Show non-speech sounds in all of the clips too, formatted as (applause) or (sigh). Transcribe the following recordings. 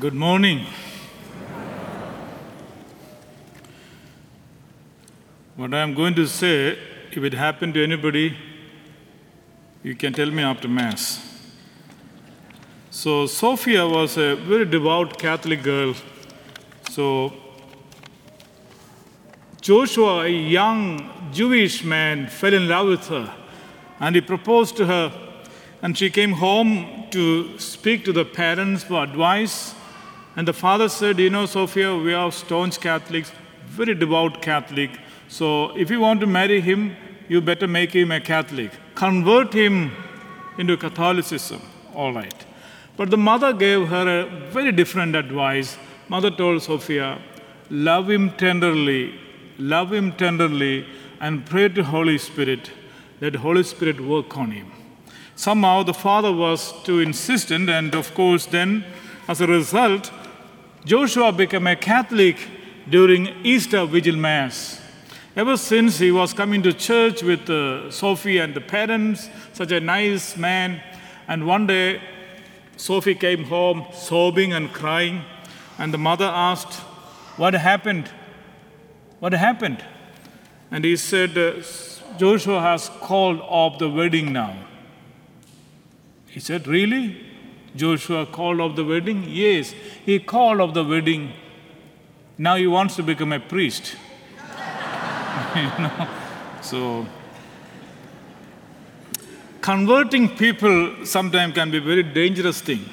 Good morning. What I am going to say, if it happened to anybody, you can tell me after Mass. So, Sophia was a very devout Catholic girl. So, Joshua, a young Jewish man, fell in love with her and he proposed to her. And she came home to speak to the parents for advice. And the father said, You know, Sophia, we are staunch Catholics, very devout Catholic. So if you want to marry him, you better make him a Catholic. Convert him into Catholicism. All right. But the mother gave her a very different advice. Mother told Sophia, Love him tenderly, love him tenderly, and pray to Holy Spirit. Let Holy Spirit work on him. Somehow the father was too insistent, and of course, then as a result, Joshua became a Catholic during Easter Vigil Mass. Ever since he was coming to church with uh, Sophie and the parents, such a nice man, and one day Sophie came home sobbing and crying, and the mother asked, What happened? What happened? And he said, uh, Joshua has called off the wedding now. He said, Really? Joshua called off the wedding? Yes, he called off the wedding. Now he wants to become a priest. (laughs) you know? So, converting people sometimes can be a very dangerous thing.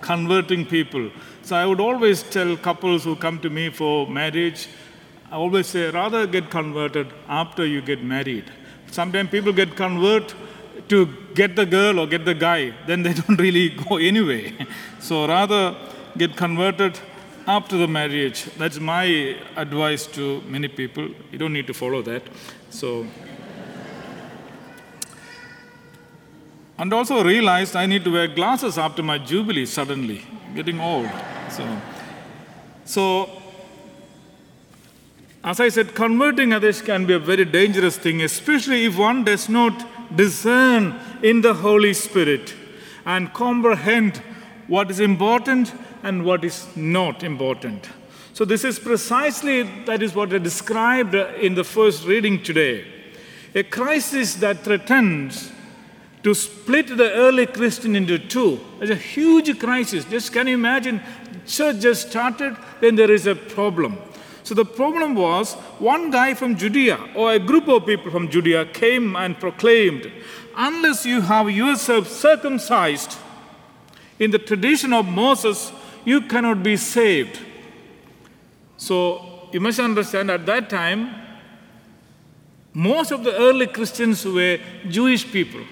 Converting people. So, I would always tell couples who come to me for marriage, I always say, rather get converted after you get married. Sometimes people get converted to get the girl or get the guy, then they (laughs) don't really go anyway. So rather get converted after the marriage. That's my advice to many people. You don't need to follow that. So and also realized I need to wear glasses after my jubilee suddenly, getting old. So so as I said, converting others can be a very dangerous thing, especially if one does not discern in the Holy Spirit and comprehend what is important and what is not important. So, this is precisely that is what I described in the first reading today. A crisis that threatens to split the early Christian into two. It's a huge crisis. Just can you imagine? Church just started, then there is a problem. So the problem was one guy from Judea or a group of people from Judea came and proclaimed, unless you have yourself circumcised in the tradition of Moses, you cannot be saved. So you must understand at that time, most of the early Christians were Jewish people.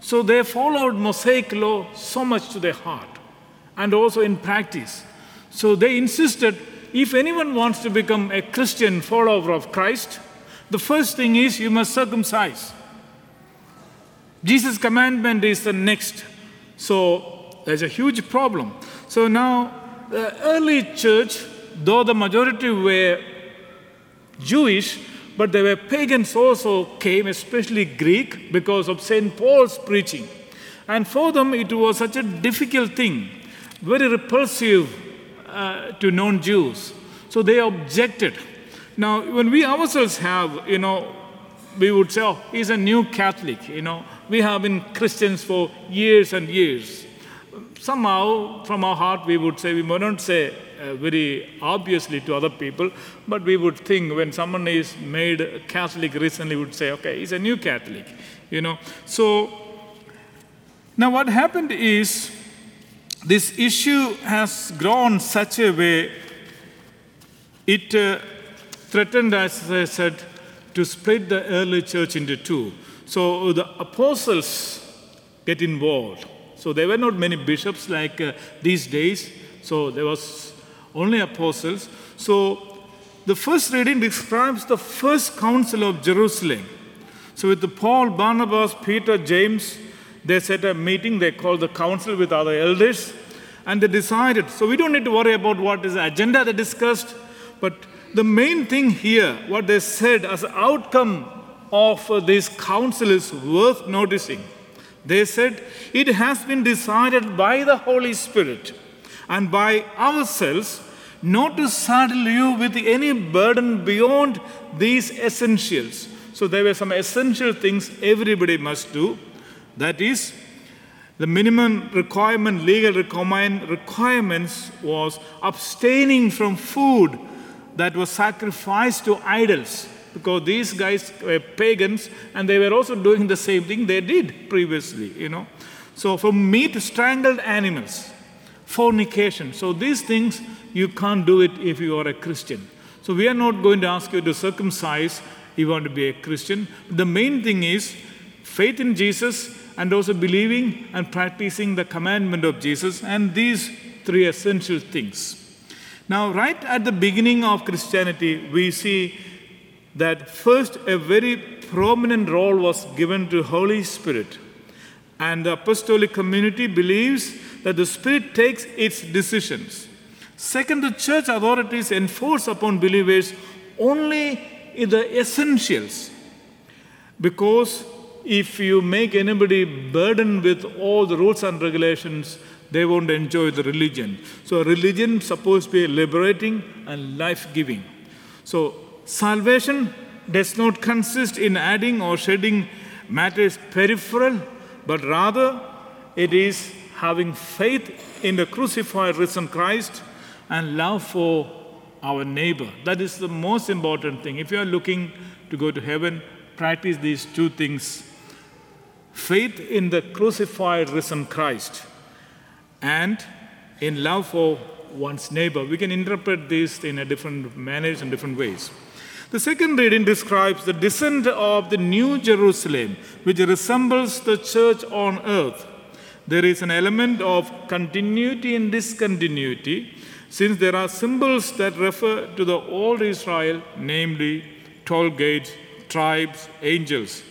So they followed Mosaic law so much to their heart and also in practice. So they insisted if anyone wants to become a Christian follower of Christ, the first thing is you must circumcise. Jesus' commandment is the next. So there's a huge problem. So now, the early church, though the majority were Jewish, but there were pagans also came, especially Greek, because of St. Paul's preaching. And for them, it was such a difficult thing, very repulsive uh, to non Jews. So they objected. Now, when we ourselves have, you know, we would say, oh, he's a new Catholic, you know, we have been Christians for years and years. Somehow, from our heart, we would say, we may not say uh, very obviously to other people, but we would think when someone is made Catholic recently, would say, okay, he's a new Catholic, you know. So, now what happened is, this issue has grown such a way, it uh, threatened, as I said, to split the early church into two. So the apostles get involved. So there were not many bishops like uh, these days. So there was only apostles. So the first reading describes the first council of Jerusalem. So with Paul, Barnabas, Peter, James, they set a meeting, they called the council with other elders, and they decided. So we don't need to worry about what is the agenda they discussed, but the main thing here, what they said as an outcome of uh, this council is worth noticing. They said, It has been decided by the Holy Spirit and by ourselves, not to saddle you with any burden beyond these essentials. So there were some essential things everybody must do. That is, the minimum requirement, legal requirements was abstaining from food that was sacrificed to idols because these guys were pagans and they were also doing the same thing they did previously, you know. So from meat, strangled animals, fornication. So these things you can't do it if you are a Christian. So we are not going to ask you to circumcise if you want to be a Christian. The main thing is faith in Jesus and also believing and practicing the commandment of Jesus and these three essential things. Now, right at the beginning of Christianity, we see that first a very prominent role was given to Holy Spirit. And the apostolic community believes that the Spirit takes its decisions. Second, the church authorities enforce upon believers only the essentials because if you make anybody burdened with all the rules and regulations, they won't enjoy the religion. So, religion is supposed to be liberating and life giving. So, salvation does not consist in adding or shedding matters peripheral, but rather it is having faith in the crucified, risen Christ and love for our neighbor. That is the most important thing. If you are looking to go to heaven, practice these two things faith in the crucified, risen Christ, and in love for one's neighbor. We can interpret this in a different manners and different ways. The second reading describes the descent of the New Jerusalem, which resembles the church on earth. There is an element of continuity and discontinuity, since there are symbols that refer to the old Israel, namely 12 gates, tribes, angels.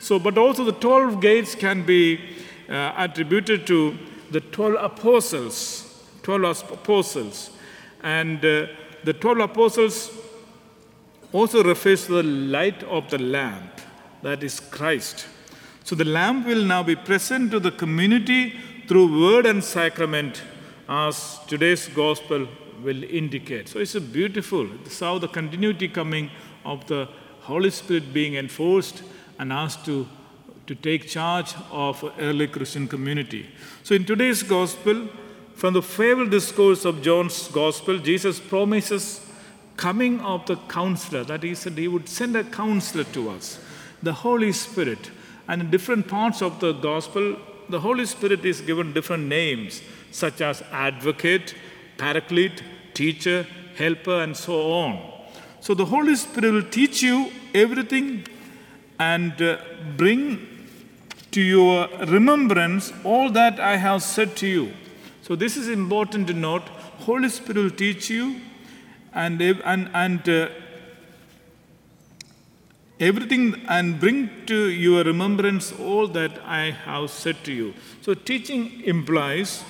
So, but also the 12 gates can be uh, attributed to the 12 apostles, 12 apostles. And uh, the 12 apostles also refers to the light of the lamp, that is Christ. So the lamp will now be present to the community through word and sacrament, as today's gospel will indicate. So it's a beautiful, it's how the continuity coming of the Holy Spirit being enforced and asked to, to take charge of early Christian community. So in today's gospel, from the farewell discourse of John's gospel, Jesus promises coming of the counselor, that he said he would send a counselor to us, the Holy Spirit. And in different parts of the gospel, the Holy Spirit is given different names, such as advocate, paraclete, teacher, helper, and so on. So the Holy Spirit will teach you everything and uh, bring to your remembrance all that I have said to you. So this is important to note. Holy Spirit will teach you and, and, and uh, everything and bring to your remembrance all that I have said to you. So teaching implies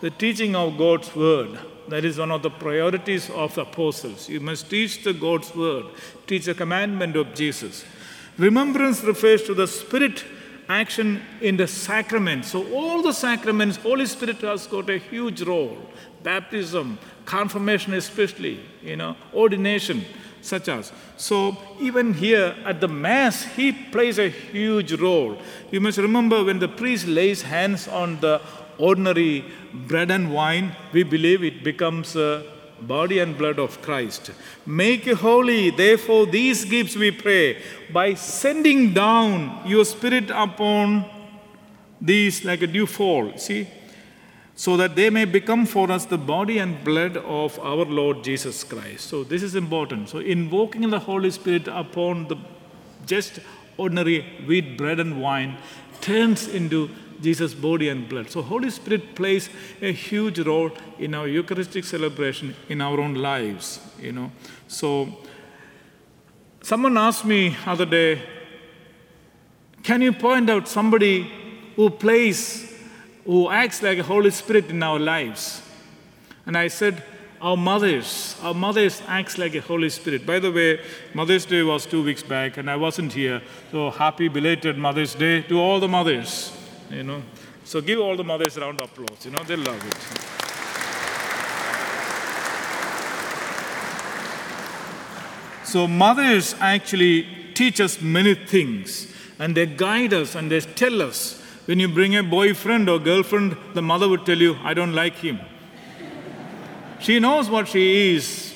the teaching of God's word. That is one of the priorities of the apostles. You must teach the God's word, teach the commandment of Jesus. Remembrance refers to the Spirit action in the sacraments. So, all the sacraments, Holy Spirit has got a huge role. Baptism, confirmation, especially, you know, ordination, such as. So, even here at the Mass, he plays a huge role. You must remember when the priest lays hands on the ordinary bread and wine, we believe it becomes a body and blood of Christ. Make holy, therefore, these gifts we pray, by sending down your spirit upon these like a dew fall. See? So that they may become for us the body and blood of our Lord Jesus Christ. So this is important. So invoking the Holy Spirit upon the just ordinary wheat bread and wine turns into Jesus' body and blood. So, Holy Spirit plays a huge role in our Eucharistic celebration in our own lives. You know, so someone asked me other day, "Can you point out somebody who plays, who acts like a Holy Spirit in our lives?" And I said, our mothers, our mothers acts like a Holy Spirit. By the way, Mother's Day was two weeks back, and I wasn't here. So happy belated Mother's Day to all the mothers you know. So give all the mothers round of applause, you know, they love it. So mothers actually teach us many things and they guide us and they tell us. When you bring a boyfriend or girlfriend, the mother would tell you, I don't like him. she knows what she is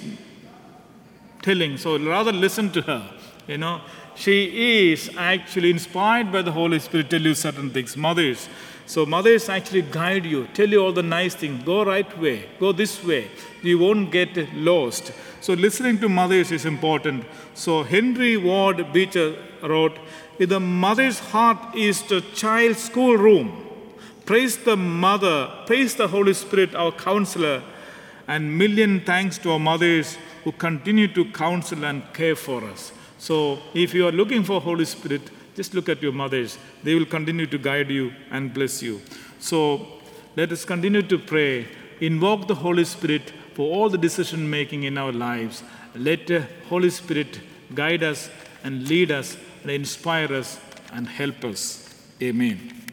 telling, so rather listen to her, you know she is actually inspired by the Holy Spirit, to tell you certain things. Mothers, so mothers actually guide you, tell you all the nice things. Go right way, go this way. You won't get lost. So listening to mothers is important. So Henry Ward Beecher wrote, if the mother's heart is the child's schoolroom, praise the mother, praise the Holy Spirit, our counselor, and million thanks to our mothers who continue to counsel and care for us. So if you are looking for Holy Spirit, just look at your mothers. They will continue to guide you and bless you. So let us continue to pray, invoke the Holy Spirit for all the decision making in our lives. Let the Holy Spirit guide us and lead us and inspire us and help us. Amen.